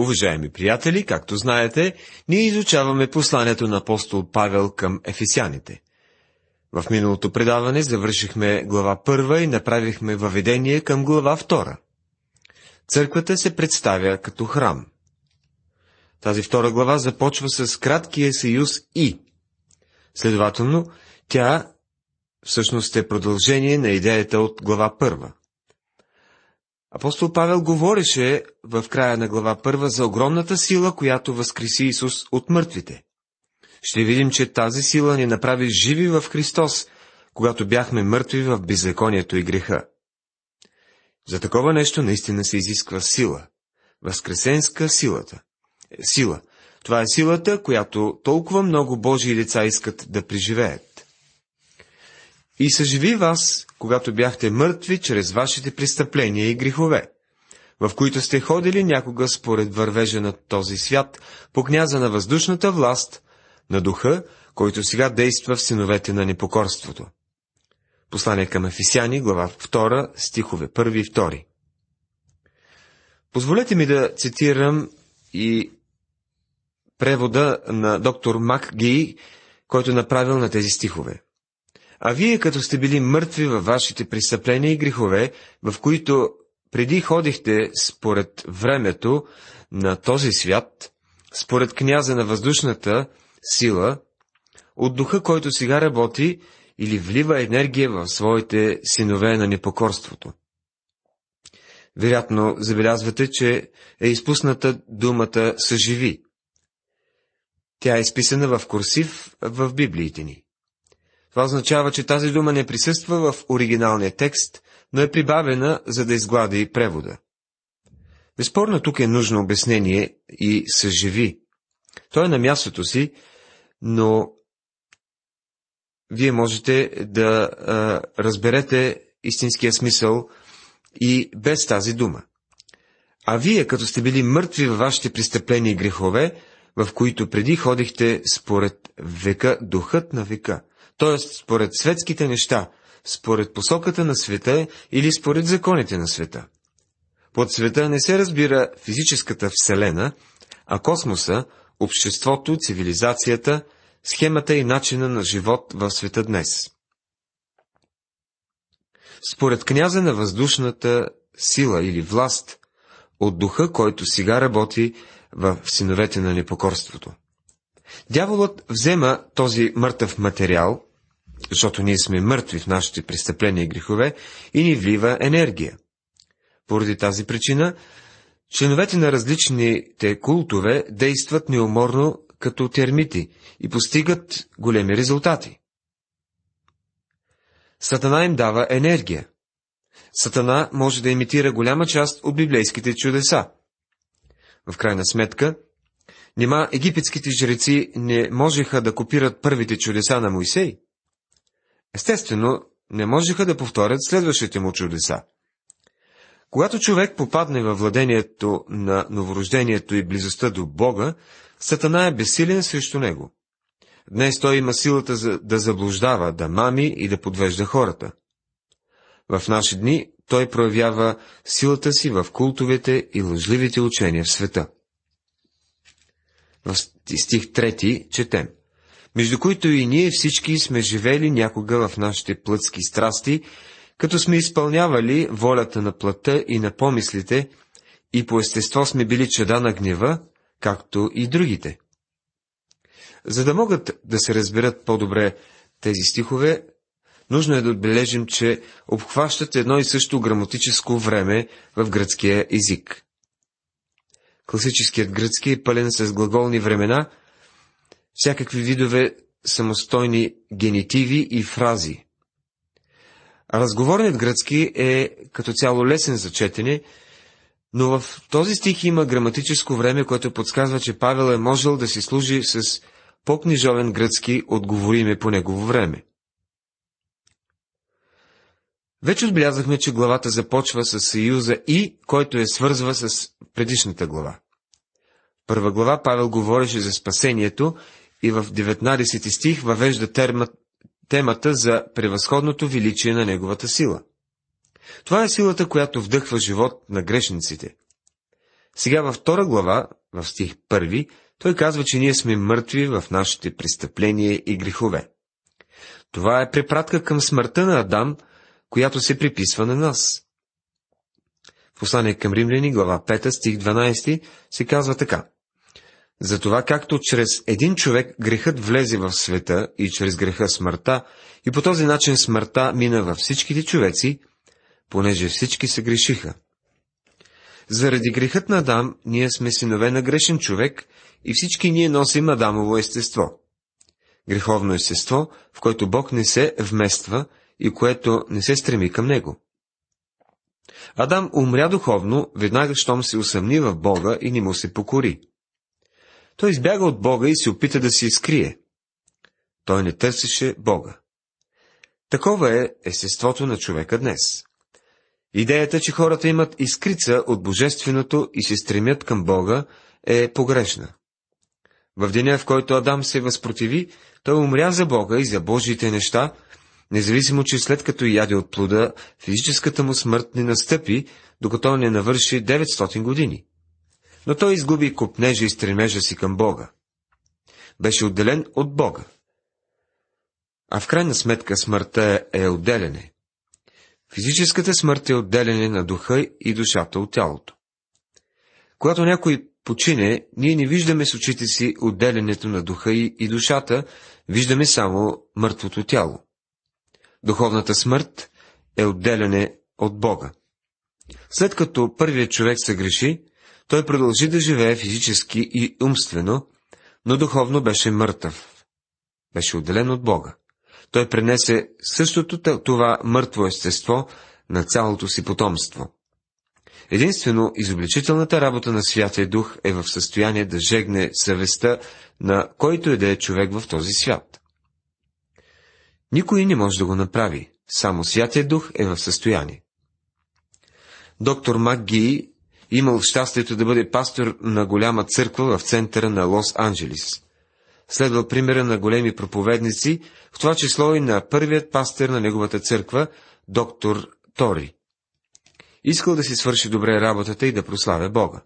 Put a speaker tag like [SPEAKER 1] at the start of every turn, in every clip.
[SPEAKER 1] Уважаеми приятели, както знаете, ние изучаваме посланието на апостол Павел към ефесяните. В миналото предаване завършихме глава първа и направихме въведение към глава втора. Църквата се представя като храм. Тази втора глава започва с краткия съюз и. Следователно, тя всъщност е продължение на идеята от глава първа. Апостол Павел говореше в края на глава първа за огромната сила, която възкреси Исус от мъртвите. Ще видим, че тази сила ни направи живи в Христос, когато бяхме мъртви в беззаконието и греха. За такова нещо наистина се изисква сила. Възкресенска силата. Сила. Това е силата, която толкова много Божии деца искат да преживеят. И съживи вас, когато бяхте мъртви чрез вашите престъпления и грехове, в които сте ходили някога според вървежа на този свят, по княза на въздушната власт, на духа, който сега действа в синовете на непокорството. Послание към Ефисяни, глава 2, стихове 1 и 2. Позволете ми да цитирам и превода на доктор Мак Ги, който е направил на тези стихове. А вие, като сте били мъртви във вашите престъпления и грехове, в които преди ходихте според времето на този свят, според княза на въздушната сила, от духа, който сега работи или влива енергия в своите синове на непокорството. Вероятно забелязвате, че е изпусната думата съживи. Тя е изписана в курсив в Библиите ни. Това означава, че тази дума не присъства в оригиналния текст, но е прибавена, за да изглади превода. Безспорно тук е нужно обяснение и съживи. Той е на мястото си, но вие можете да а, разберете истинския смисъл и без тази дума. А вие, като сте били мъртви във вашите престъпления и грехове, в които преди ходихте според века, духът на века, т.е. според светските неща, според посоката на света или според законите на света. Под света не се разбира физическата вселена, а космоса, обществото, цивилизацията, схемата и начина на живот в света днес. Според княза на въздушната сила или власт, от духа, който сега работи в синовете на непокорството. Дяволът взема този мъртъв материал, защото ние сме мъртви в нашите престъпления и грехове, и ни влива енергия. Поради тази причина, членовете на различните култове действат неуморно като термити и постигат големи резултати. Сатана им дава енергия. Сатана може да имитира голяма част от библейските чудеса. В крайна сметка, нима египетските жреци не можеха да копират първите чудеса на Моисей? Естествено, не можеха да повторят следващите му чудеса. Когато човек попадне във владението на новорождението и близостта до Бога, Сатана е безсилен срещу него. Днес той има силата за да заблуждава, да мами и да подвежда хората. В наши дни той проявява силата си в култовете и лъжливите учения в света. В стих 3 четем между които и ние всички сме живели някога в нашите плътски страсти, като сме изпълнявали волята на плътта и на помислите, и по естество сме били чеда на гнева, както и другите. За да могат да се разберат по-добре тези стихове, нужно е да отбележим, че обхващат едно и също граматическо време в гръцкия език. Класическият гръцки е пълен с глаголни времена, всякакви видове самостойни генитиви и фрази. Разговорният гръцки е като цяло лесен за четене, но в този стих има граматическо време, което подсказва, че Павел е можел да си служи с по-книжовен гръцки отговориме по негово време. Вече отбелязахме, че главата започва с съюза и, който е свързва с предишната глава. Първа глава Павел говореше за спасението и в 19 стих въвежда терма, темата за превъзходното величие на неговата сила. Това е силата, която вдъхва живот на грешниците. Сега във втора глава, в стих първи, той казва, че ние сме мъртви в нашите престъпления и грехове. Това е препратка към смъртта на Адам, която се приписва на нас. В послание към римляни, глава 5, стих 12, се казва така. Затова както чрез един човек грехът влезе в света и чрез греха смъртта, и по този начин смъртта мина във всичките човеци, понеже всички се грешиха. Заради грехът на Адам, ние сме синове на грешен човек и всички ние носим Адамово естество. Греховно естество, в което Бог не се вмества и което не се стреми към него. Адам умря духовно, веднага щом се усъмни в Бога и не му се покори. Той избяга от Бога и се опита да се изкрие. Той не търсеше Бога. Такова е естеството на човека днес. Идеята, че хората имат изкрица от Божественото и се стремят към Бога, е погрешна. В деня, в който Адам се възпротиви, той умря за Бога и за Божиите неща, независимо, че след като яде от плода, физическата му смърт не настъпи, докато не навърши 900 години. Но той изгуби купнежа и стремежа си към Бога. Беше отделен от Бога. А в крайна сметка смъртта е отделяне. Физическата смърт е отделяне на духа и душата от тялото. Когато някой почине, ние не виждаме с очите си отделянето на духа и душата, виждаме само мъртвото тяло. Духовната смърт е отделяне от Бога. След като първият човек се греши, той продължи да живее физически и умствено, но духовно беше мъртъв. Беше отделен от Бога. Той пренесе същото това мъртво естество на цялото си потомство. Единствено, изобличителната работа на Святия Дух е в състояние да жегне съвестта на който и да е човек в този свят. Никой не може да го направи, само Святия Дух е в състояние. Доктор МакГи имал щастието да бъде пастор на голяма църква в центъра на Лос-Анджелис. Следвал примера на големи проповедници, в това число и на първият пастор на неговата църква, доктор Тори. Искал да си свърши добре работата и да прославя Бога.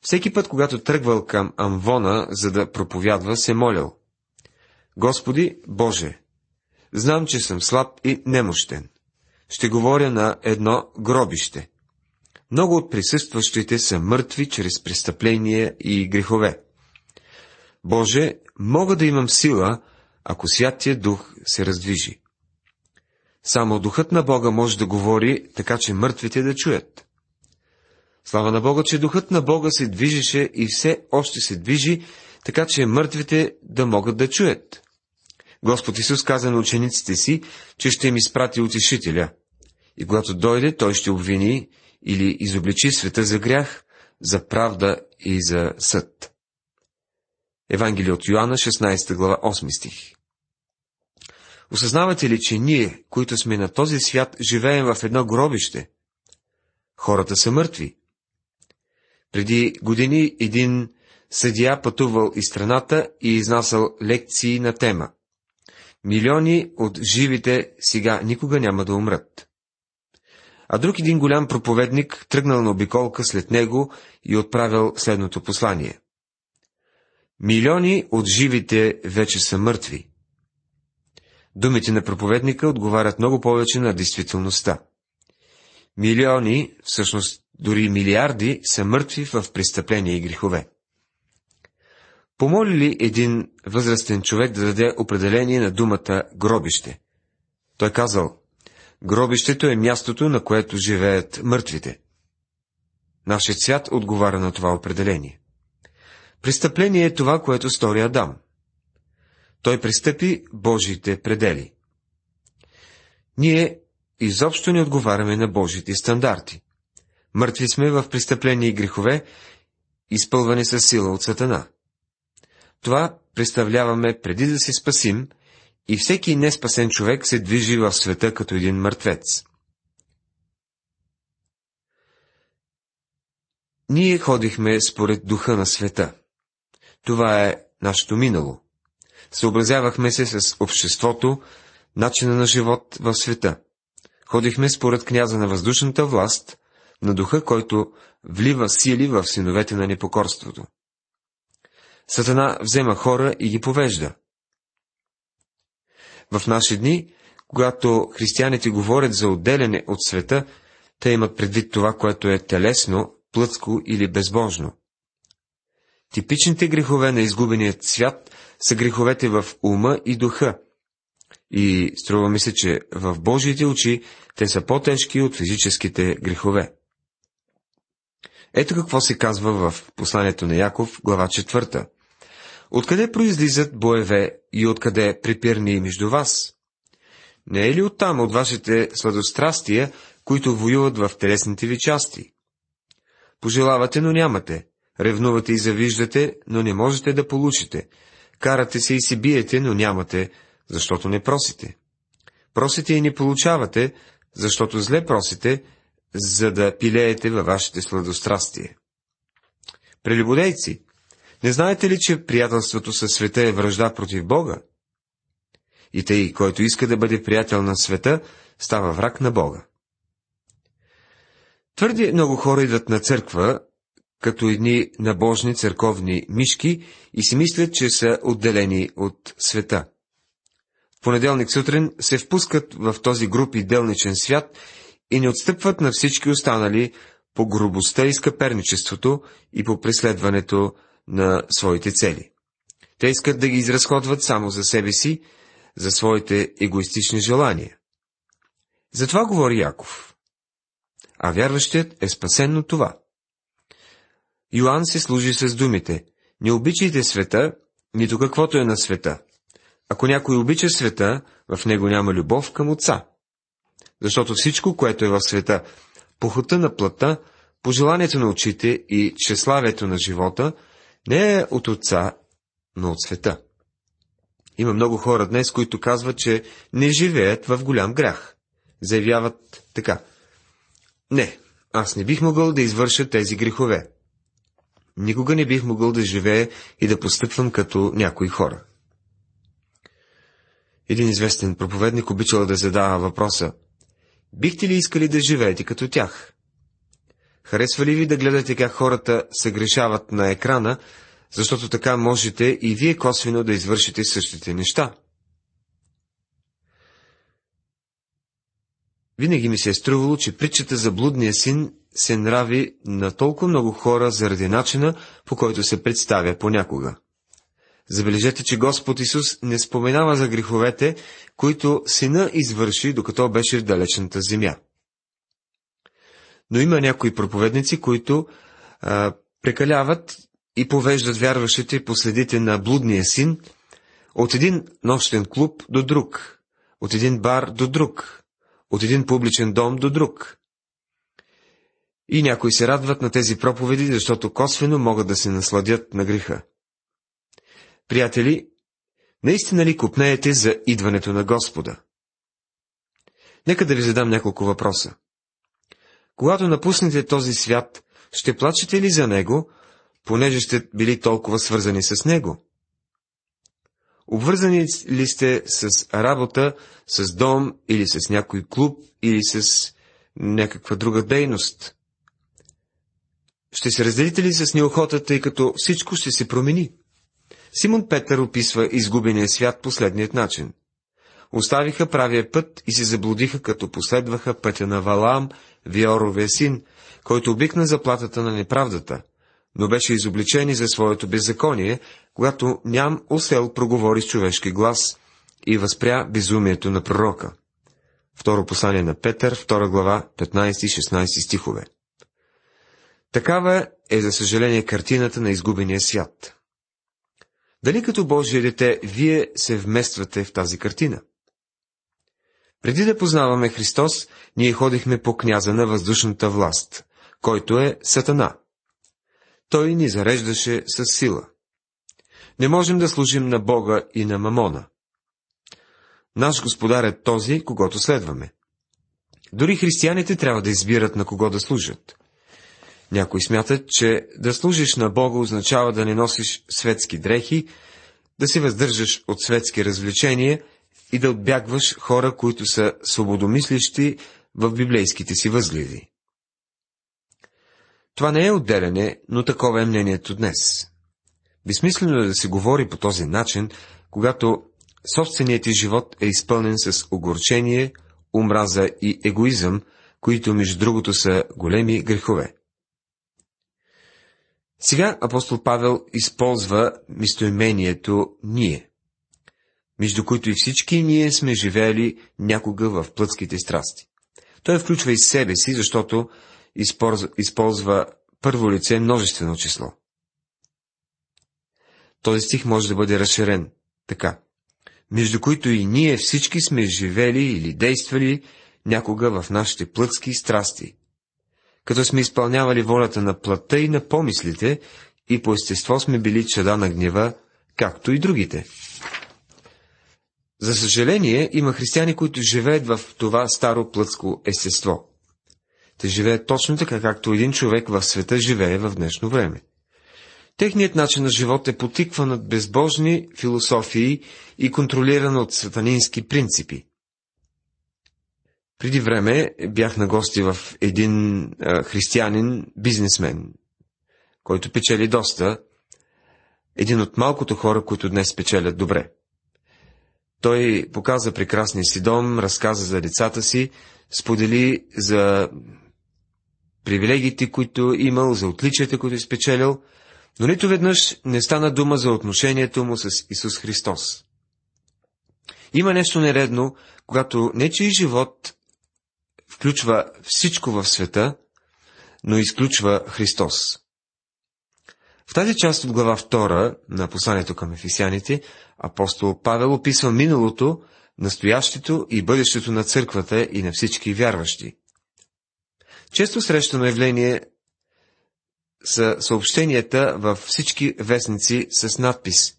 [SPEAKER 1] Всеки път, когато тръгвал към Амвона, за да проповядва, се молял. Господи, Боже, знам, че съм слаб и немощен. Ще говоря на едно гробище. Много от присъстващите са мъртви чрез престъпления и грехове. Боже, мога да имам сила, ако Святия Дух се раздвижи. Само Духът на Бога може да говори, така че мъртвите да чуят. Слава на Бога, че Духът на Бога се движеше и все още се движи, така че мъртвите да могат да чуят. Господ Исус каза на учениците си, че ще им изпрати утешителя. И когато дойде, той ще обвини или изобличи света за грях, за правда и за съд. Евангелие от Йоанна, 16 глава, 8 стих. Осъзнавате ли, че ние, които сме на този свят, живеем в едно гробище? Хората са мъртви. Преди години един съдия пътувал из страната и изнасял лекции на тема. Милиони от живите сега никога няма да умрат. А друг един голям проповедник тръгнал на обиколка след него и отправил следното послание. Милиони от живите вече са мъртви. Думите на проповедника отговарят много повече на действителността. Милиони, всъщност дори милиарди, са мъртви в престъпления и грехове. Помоли ли един възрастен човек да даде определение на думата гробище? Той казал, гробището е мястото, на което живеят мъртвите. Нашият свят отговаря на това определение. Престъпление е това, което стори Адам. Той пристъпи Божиите предели. Ние изобщо не отговаряме на Божите стандарти. Мъртви сме в престъпление и грехове, изпълвани с сила от Сатана. Това представляваме преди да се спасим, и всеки неспасен човек се движи в света като един мъртвец. Ние ходихме според духа на света. Това е нашето минало. Съобразявахме се с обществото, начина на живот в света. Ходихме според княза на въздушната власт, на духа, който влива сили в синовете на непокорството. Сатана взема хора и ги повежда. В наши дни, когато християните говорят за отделяне от света, те имат предвид това, което е телесно, плътско или безбожно. Типичните грехове на изгубеният свят са греховете в ума и духа. И струва ми се, че в Божиите очи те са по-тежки от физическите грехове. Ето какво се казва в посланието на Яков, глава 4. Откъде произлизат боеве и откъде припирни между вас? Не е ли оттам, от вашите сладострастия, които воюват в телесните ви части? Пожелавате, но нямате. Ревнувате и завиждате, но не можете да получите. Карате се и се биете, но нямате, защото не просите. Просите и не получавате, защото зле просите, за да пилеете във вашите сладострастие. Прелюбодейци, не знаете ли, че приятелството със света е връжда против Бога? И тъй, който иска да бъде приятел на света, става враг на Бога. Твърди много хора идват на църква, като едни набожни църковни мишки и си мислят, че са отделени от света. В понеделник сутрин се впускат в този груп и делничен свят и не отстъпват на всички останали по грубостта и скъперничеството и по преследването на своите цели. Те искат да ги изразходват само за себе си, за своите егоистични желания. Затова говори Яков. А вярващият е спасен от това. Йоанн се служи с думите Не обичайте света, нито каквото е на света. Ако някой обича света, в него няма любов към отца. Защото всичко, което е в света, похота на плътта, пожеланието на очите и чеславието на живота, не е от отца, но от света. Има много хора днес, които казват, че не живеят в голям грях. Заявяват така. Не, аз не бих могъл да извърша тези грехове. Никога не бих могъл да живея и да постъпвам като някои хора. Един известен проповедник обичал да задава въпроса. Бихте ли искали да живеете като тях? Харесва ли ви да гледате как хората се грешават на екрана, защото така можете и вие косвено да извършите същите неща? Винаги ми се е струвало, че притчата за блудния син се нрави на толкова много хора заради начина, по който се представя понякога. Забележете, че Господ Исус не споменава за греховете, които сина извърши, докато беше в далечната земя. Но има някои проповедници, които а, прекаляват и повеждат вярващите последите на блудния син от един нощен клуб до друг, от един бар до друг, от един публичен дом до друг. И някои се радват на тези проповеди, защото косвено могат да се насладят на греха. Приятели, наистина ли купнеете за идването на Господа? Нека да ви задам няколко въпроса. Когато напуснете този свят, ще плачете ли за него, понеже сте били толкова свързани с него? Обвързани ли сте с работа, с дом или с някой клуб или с някаква друга дейност? Ще се разделите ли с неохота, тъй като всичко ще се промени? Симон Петър описва изгубения свят последният начин. Оставиха правия път и се заблудиха, като последваха пътя на Валаам, Виоровия син, който обикна заплатата на неправдата, но беше изобличен за своето беззаконие, когато ням усел проговори с човешки глас и възпря безумието на пророка. Второ послание на Петър, втора глава, 15 и 16 стихове. Такава е, за съжаление, картината на изгубения свят. Дали като Божие дете вие се вмествате в тази картина? Преди да познаваме Христос, ние ходихме по княза на въздушната власт, който е Сатана. Той ни зареждаше с сила. Не можем да служим на Бога и на Мамона. Наш господар е този, когато следваме. Дори християните трябва да избират на кого да служат. Някои смятат, че да служиш на Бога означава да не носиш светски дрехи, да се въздържаш от светски развлечения и да отбягваш хора, които са свободомислещи в библейските си възгледи. Това не е отделяне, но такова е мнението днес. Безсмислено е да се говори по този начин, когато собственият ти живот е изпълнен с огорчение, омраза и егоизъм, които между другото са големи грехове. Сега апостол Павел използва местоимението «ние», между които и всички ние сме живеели някога в плътските страсти. Той включва и себе си, защото използва първо лице множествено число. Този стих може да бъде разширен така. Между които и ние всички сме живели или действали някога в нашите плътски страсти, като сме изпълнявали волята на плътта и на помислите, и по естество сме били чада на гнева, както и другите. За съжаление, има християни, които живеят в това старо плътско естество. Те живеят точно така, както един човек в света живее в днешно време. Техният начин на живот е потикван от безбожни философии и контролиран от сатанински принципи. Преди време бях на гости в един а, християнин бизнесмен, който печели доста, един от малкото хора, които днес печелят добре. Той показа прекрасния си дом, разказа за децата си, сподели за привилегиите, които имал, за отличията, които е спечелил, но нито веднъж не стана дума за отношението му с Исус Христос. Има нещо нередно, когато нечи живот включва всичко в света, но изключва Христос. В тази част от глава 2 на посланието към ефисяните, апостол Павел описва миналото, настоящето и бъдещето на църквата и на всички вярващи. Често срещано явление са съобщенията във всички вестници с надпис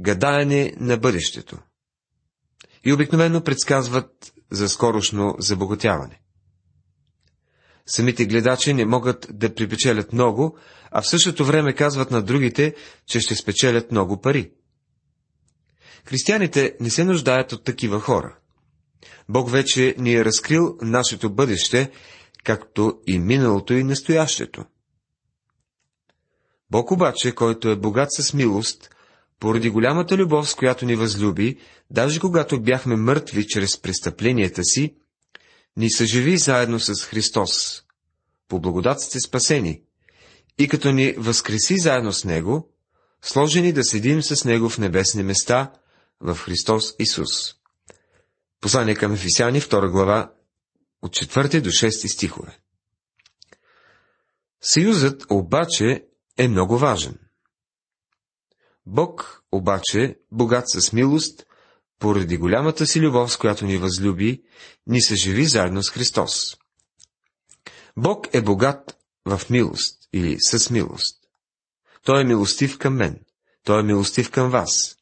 [SPEAKER 1] Гадаене на бъдещето. И обикновено предсказват за скорошно забогатяване. Самите гледачи не могат да припечелят много, а в същото време казват на другите, че ще спечелят много пари. Християните не се нуждаят от такива хора. Бог вече ни е разкрил нашето бъдеще, както и миналото и настоящето. Бог обаче, който е богат с милост, поради голямата любов, с която ни възлюби, даже когато бяхме мъртви чрез престъпленията си, ни съживи заедно с Христос. По благодат сте спасени. И като ни възкреси заедно с Него, сложени да седим с Него в небесни места в Христос Исус. Послание към Ефисяни, 2 глава, от 4 до 6 стихове. Съюзът обаче е много важен. Бог обаче, богат с милост, поради голямата си любов, с която ни възлюби, ни се живи заедно с Христос. Бог е богат в милост или с милост. Той е милостив към мен. Той е милостив към вас.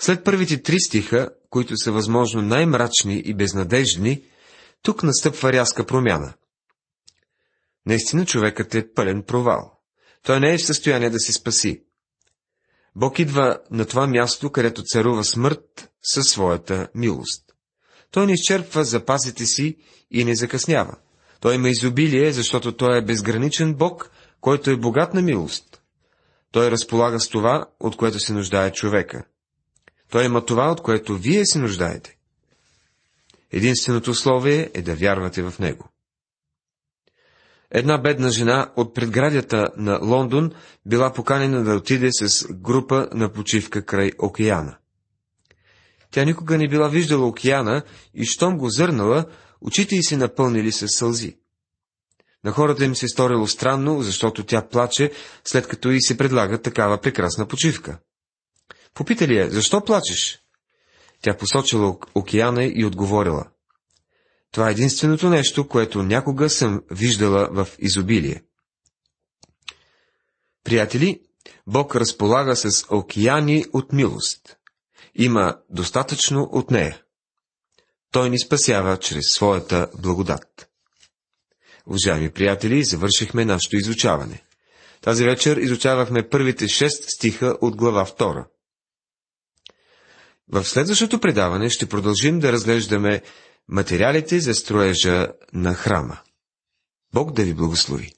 [SPEAKER 1] След първите три стиха, които са възможно най-мрачни и безнадежни, тук настъпва рязка промяна. Наистина човекът е пълен провал. Той не е в състояние да се спаси. Бог идва на това място, където царува смърт със своята милост. Той не изчерпва запасите си и не закъснява. Той има изобилие, защото той е безграничен Бог, който е богат на милост. Той разполага с това, от което се нуждае човека. Той има това, от което вие се нуждаете. Единственото условие е да вярвате в него. Една бедна жена от предградията на Лондон била поканена да отиде с група на почивка край океана. Тя никога не била виждала океана и щом го зърнала, очите й се напълнили с сълзи. На хората им се сторило странно, защото тя плаче, след като й се предлага такава прекрасна почивка. Попитали я, защо плачеш? Тя посочила океана и отговорила. Това е единственото нещо, което някога съм виждала в изобилие. Приятели, Бог разполага с океани от милост. Има достатъчно от нея. Той ни спасява чрез своята благодат. Уважаеми приятели, завършихме нашето изучаване. Тази вечер изучавахме първите шест стиха от глава 2. В следващото предаване ще продължим да разглеждаме материалите за строежа на храма. Бог да ви благослови!